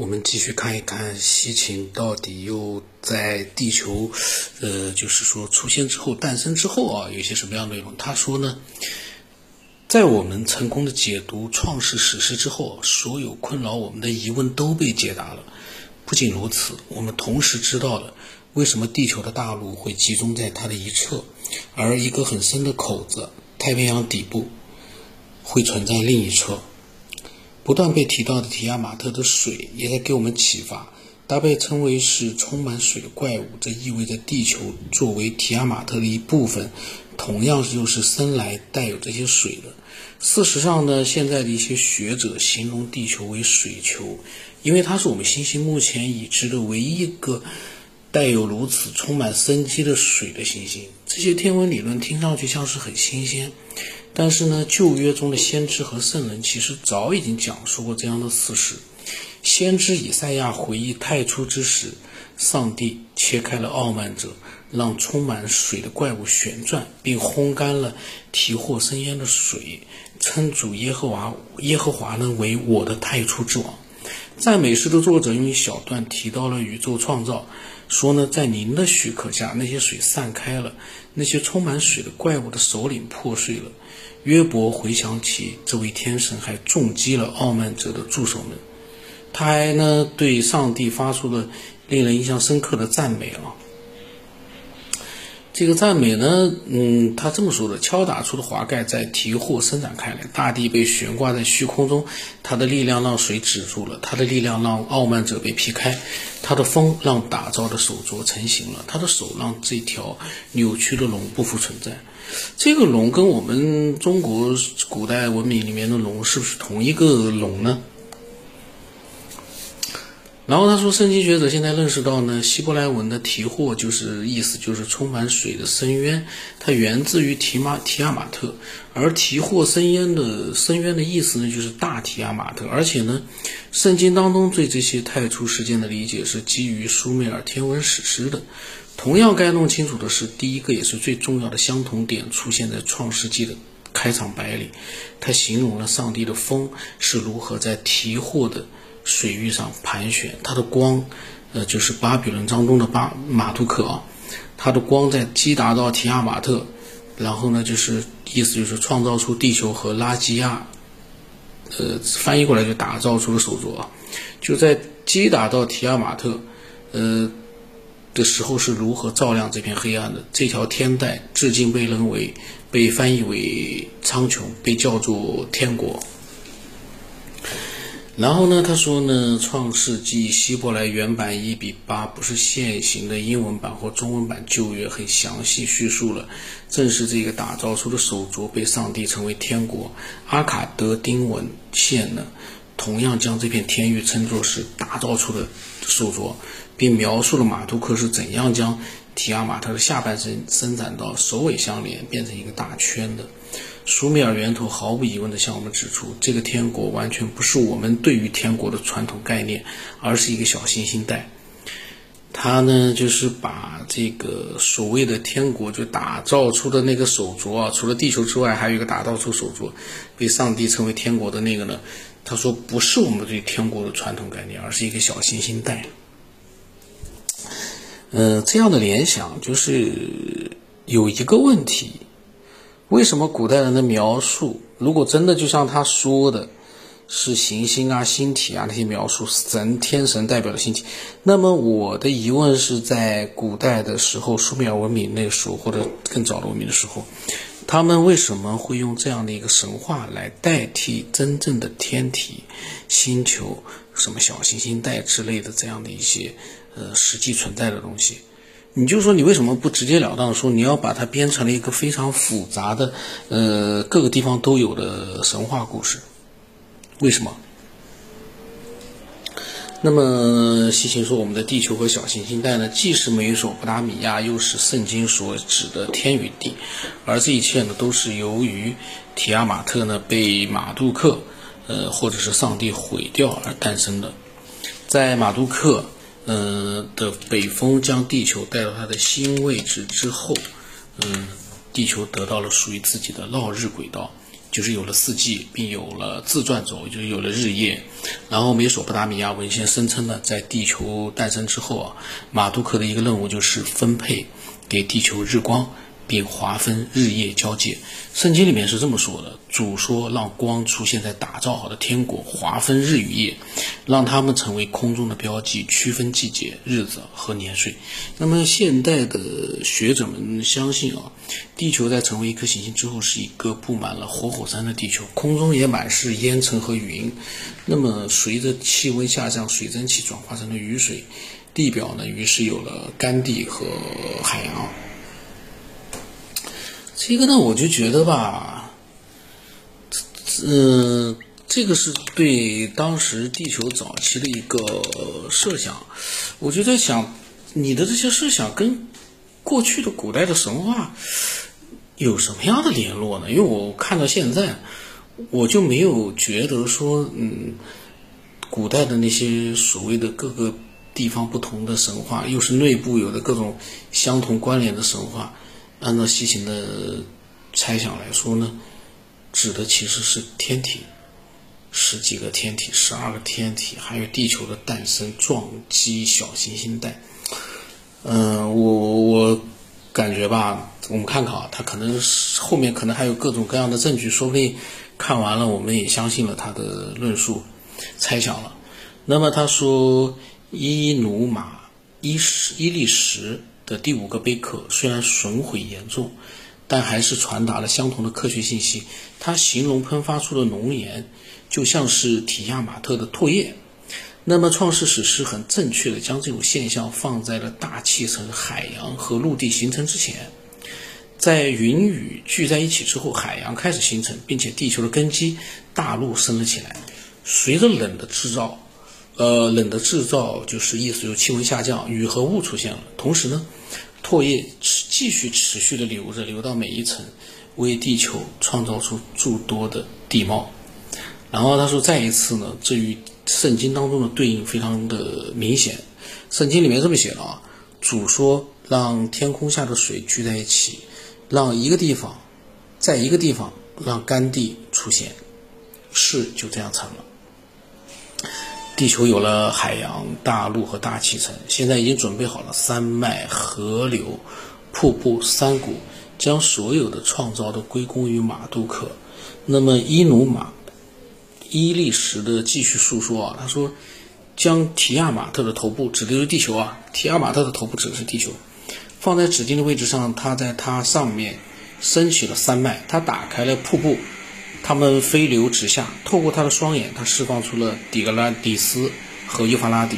我们继续看一看西秦到底又在地球，呃，就是说出现之后、诞生之后啊，有些什么样的内容？他说呢，在我们成功的解读创世史诗之后，所有困扰我们的疑问都被解答了。不仅如此，我们同时知道了为什么地球的大陆会集中在它的一侧，而一个很深的口子——太平洋底部，会存在另一侧。不断被提到的提亚马特的水也在给我们启发。它被称为是充满水的怪物，这意味着地球作为提亚马特的一部分，同样又是生来带有这些水的。事实上呢，现在的一些学者形容地球为水球，因为它是我们星星目前已知的唯一一个带有如此充满生机的水的行星。这些天文理论听上去像是很新鲜。但是呢，旧约中的先知和圣人其实早已经讲述过这样的事实。先知以赛亚回忆太初之时，上帝切开了傲慢者，让充满水的怪物旋转，并烘干了提货生烟的水，称主耶和华耶和华呢为我的太初之王。赞美诗的作者用一小段提到了宇宙创造，说呢，在您的许可下，那些水散开了，那些充满水的怪物的首领破碎了。约伯回想起这位天神还重击了傲慢者的助手们，他还呢对上帝发出了令人印象深刻的赞美啊。这个赞美呢，嗯，他这么说的：敲打出的华盖在提货伸展开来，大地被悬挂在虚空中，他的力量让水止住了，他的力量让傲慢者被劈开，他的风让打造的手镯成型了，他的手让这条扭曲的龙不复存在。这个龙跟我们中国古代文明里面的龙是不是同一个龙呢？然后他说，圣经学者现在认识到呢，希伯来文的提货就是意思就是充满水的深渊，它源自于提马提亚马特，而提货深渊的深渊的意思呢就是大提亚马特，而且呢，圣经当中对这些太初事件的理解是基于苏美尔天文史诗的。同样该弄清楚的是，第一个也是最重要的相同点出现在创世纪的开场白里，它形容了上帝的风是如何在提货的。水域上盘旋，它的光，呃，就是巴比伦当中的巴马杜克啊，它的光在击打到提亚马特，然后呢，就是意思就是创造出地球和拉基亚，呃，翻译过来就打造出了手镯，就在击打到提亚马特，呃的时候是如何照亮这片黑暗的？这条天带至今被认为被翻译为苍穹，被叫做天国。然后呢，他说呢，《创世纪》希伯来原版一比八不是现行的英文版或中文版旧约，很详细叙述了，正是这个打造出的手镯被上帝称为天国。阿卡德丁文献呢，同样将这片天域称作是打造出的手镯，并描述了马杜克是怎样将提亚马特的下半身伸展到首尾相连，变成一个大圈的。苏美尔源头毫无疑问地向我们指出，这个天国完全不是我们对于天国的传统概念，而是一个小行星带。他呢，就是把这个所谓的天国就打造出的那个手镯啊，除了地球之外，还有一个打造出手镯，被上帝称为天国的那个呢，他说不是我们对天国的传统概念，而是一个小行星带。呃，这样的联想就是有一个问题。为什么古代人的描述，如果真的就像他说的，是行星啊、星体啊那些描述，神、天神代表的星体，那么我的疑问是在古代的时候，苏美尔文明那个时候或者更早的文明的时候，他们为什么会用这样的一个神话来代替真正的天体、星球、什么小行星带之类的这样的一些呃实际存在的东西？你就说你为什么不直截了当说你要把它编成了一个非常复杂的，呃，各个地方都有的神话故事？为什么？那么西秦说，我们的地球和小行星带呢，既是美索不达米亚，又是圣经所指的天与地，而这一切呢，都是由于提亚马特呢被马杜克，呃，或者是上帝毁掉而诞生的，在马杜克。嗯的北风将地球带到它的新位置之后，嗯，地球得到了属于自己的绕日轨道，就是有了四季，并有了自转轴，就是有了日夜。然后美索不达米亚文献声称呢，在地球诞生之后啊，马杜克的一个任务就是分配给地球日光。并划分日夜交界，圣经里面是这么说的：主说让光出现在打造好的天国，划分日与夜，让他们成为空中的标记，区分季节、日子和年岁。那么现代的学者们相信啊，地球在成为一颗行星之后，是一个布满了活火山的地球，空中也满是烟尘和云。那么随着气温下降，水蒸气转化成了雨水，地表呢，于是有了干地和海洋。这个呢，我就觉得吧，嗯，这个是对当时地球早期的一个设想。我就在想，你的这些设想跟过去的古代的神话有什么样的联络呢？因为我看到现在，我就没有觉得说，嗯，古代的那些所谓的各个地方不同的神话，又是内部有的各种相同关联的神话。按照西秦的猜想来说呢，指的其实是天体，十几个天体，十二个天体，还有地球的诞生撞击小行星带。嗯，我我感觉吧，我们看看啊，他可能后面可能还有各种各样的证据，说不定看完了我们也相信了他的论述，猜想了。那么他说伊努马伊什伊利什。的第五个贝壳虽然损毁严重，但还是传达了相同的科学信息。它形容喷发出的浓盐就像是提亚马特的唾液。那么，创世史诗很正确的将这种现象放在了大气层、海洋和陆地形成之前。在云雨聚在一起之后，海洋开始形成，并且地球的根基大陆升了起来。随着冷的制造。呃，冷的制造就是意思，就是气温下降，雨和雾出现了。同时呢，唾液持继续持续的流着，流到每一层，为地球创造出诸多的地貌。然后他说，再一次呢，这与圣经当中的对应非常的明显。圣经里面这么写的啊，主说让天空下的水聚在一起，让一个地方，在一个地方让干地出现，事就这样成了。地球有了海洋、大陆和大气层，现在已经准备好了山脉、河流、瀑布、山谷，将所有的创造都归功于马杜克。那么伊努马伊利什的继续述说啊，他说，将提亚马特的头部指的是地球啊，提亚马特的头部指的是地球，放在指定的位置上，他在它上面升起了山脉，他打开了瀑布。他们飞流直下，透过他的双眼，他释放出了底格拉底斯和幼发拉底，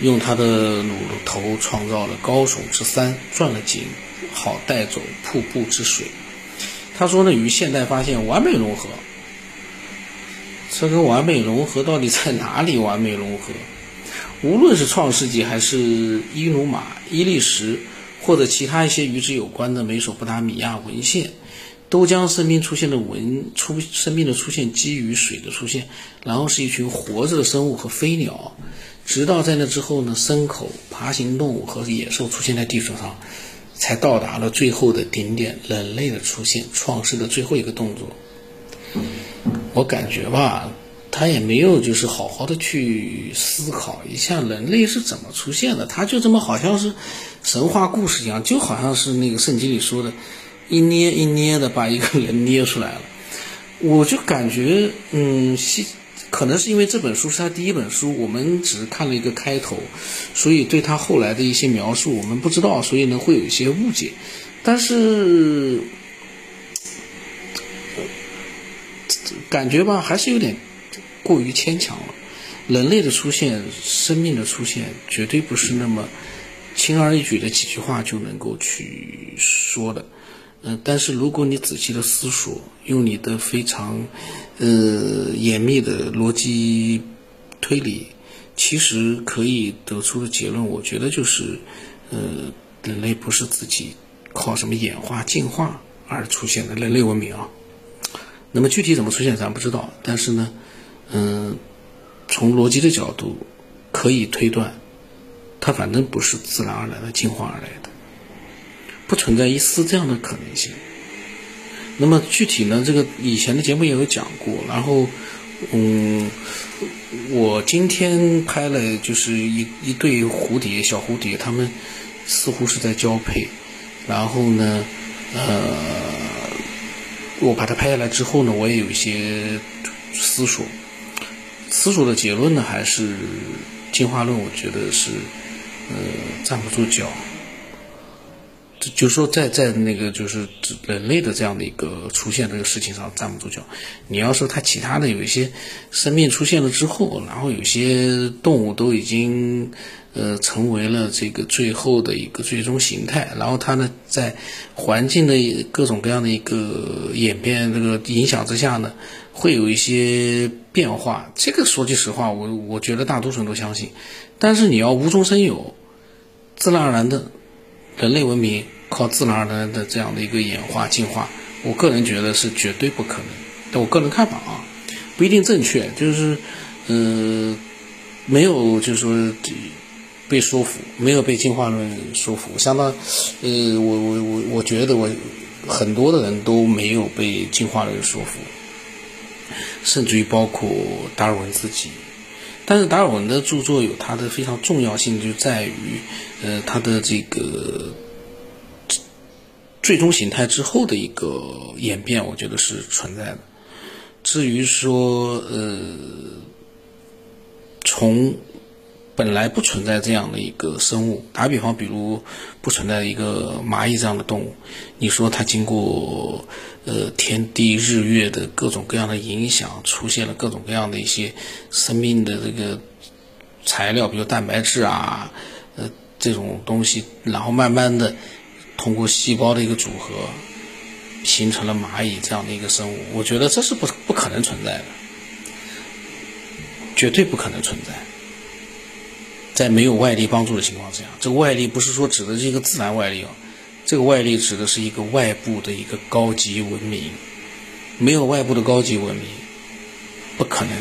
用他的乳头创造了高耸之山，转了井，好带走瀑布之水。他说呢，与现代发现完美融合。这个完美融合到底在哪里？完美融合，无论是创世纪还是伊努马、伊利什，或者其他一些与之有关的美索不达米亚文献。都将生命出现的文出生命的出现基于水的出现，然后是一群活着的生物和飞鸟，直到在那之后呢，牲口、爬行动物和野兽出现在地球上，才到达了最后的顶点，人类的出现，创世的最后一个动作。我感觉吧，他也没有就是好好的去思考一下人类是怎么出现的，他就这么好像是神话故事一样，就好像是那个圣经里说的。一捏一捏的把一个人捏出来了，我就感觉，嗯，西可能是因为这本书是他第一本书，我们只看了一个开头，所以对他后来的一些描述我们不知道，所以呢会有一些误解。但是感觉吧，还是有点过于牵强了。人类的出现，生命的出现，绝对不是那么轻而易举的几句话就能够去说的。嗯，但是如果你仔细的思索，用你的非常，呃，严密的逻辑推理，其实可以得出的结论，我觉得就是，呃，人类不是自己靠什么演化进化而出现的人类文明啊。那么具体怎么出现咱不知道，但是呢，嗯，从逻辑的角度可以推断，它反正不是自然而然的进化而来的。不存在一丝这样的可能性。那么具体呢，这个以前的节目也有讲过。然后，嗯，我今天拍了就是一一对蝴蝶，小蝴蝶，它们似乎是在交配。然后呢，呃，我把它拍下来之后呢，我也有一些思索。思索的结论呢，还是进化论，我觉得是呃站不住脚。就是说，在在那个就是人类的这样的一个出现这个事情上站不住脚。你要说它其他的有一些生命出现了之后，然后有些动物都已经呃成为了这个最后的一个最终形态，然后它呢在环境的各种各样的一个演变这个影响之下呢，会有一些变化。这个说句实话，我我觉得大多数人都相信。但是你要无中生有，自然而然的。人类文明靠自然而然的这样的一个演化进化，我个人觉得是绝对不可能。但我个人看法啊，不一定正确，就是，呃，没有就是说被说服，没有被进化论说服。相当，呃，我我我我觉得我很多的人都没有被进化论说服，甚至于包括达尔文自己。但是达尔文的著作有它的非常重要性，就在于，呃，它的这个最终形态之后的一个演变，我觉得是存在的。至于说，呃，从本来不存在这样的一个生物，打比方，比如不存在一个蚂蚁这样的动物，你说它经过呃天地日月的各种各样的影响，出现了各种各样的一些生命的这个材料，比如蛋白质啊，呃这种东西，然后慢慢的通过细胞的一个组合，形成了蚂蚁这样的一个生物，我觉得这是不不可能存在的，绝对不可能存在。在没有外力帮助的情况下，这个外力不是说指的是一个自然外力啊，这个外力指的是一个外部的一个高级文明。没有外部的高级文明，不可能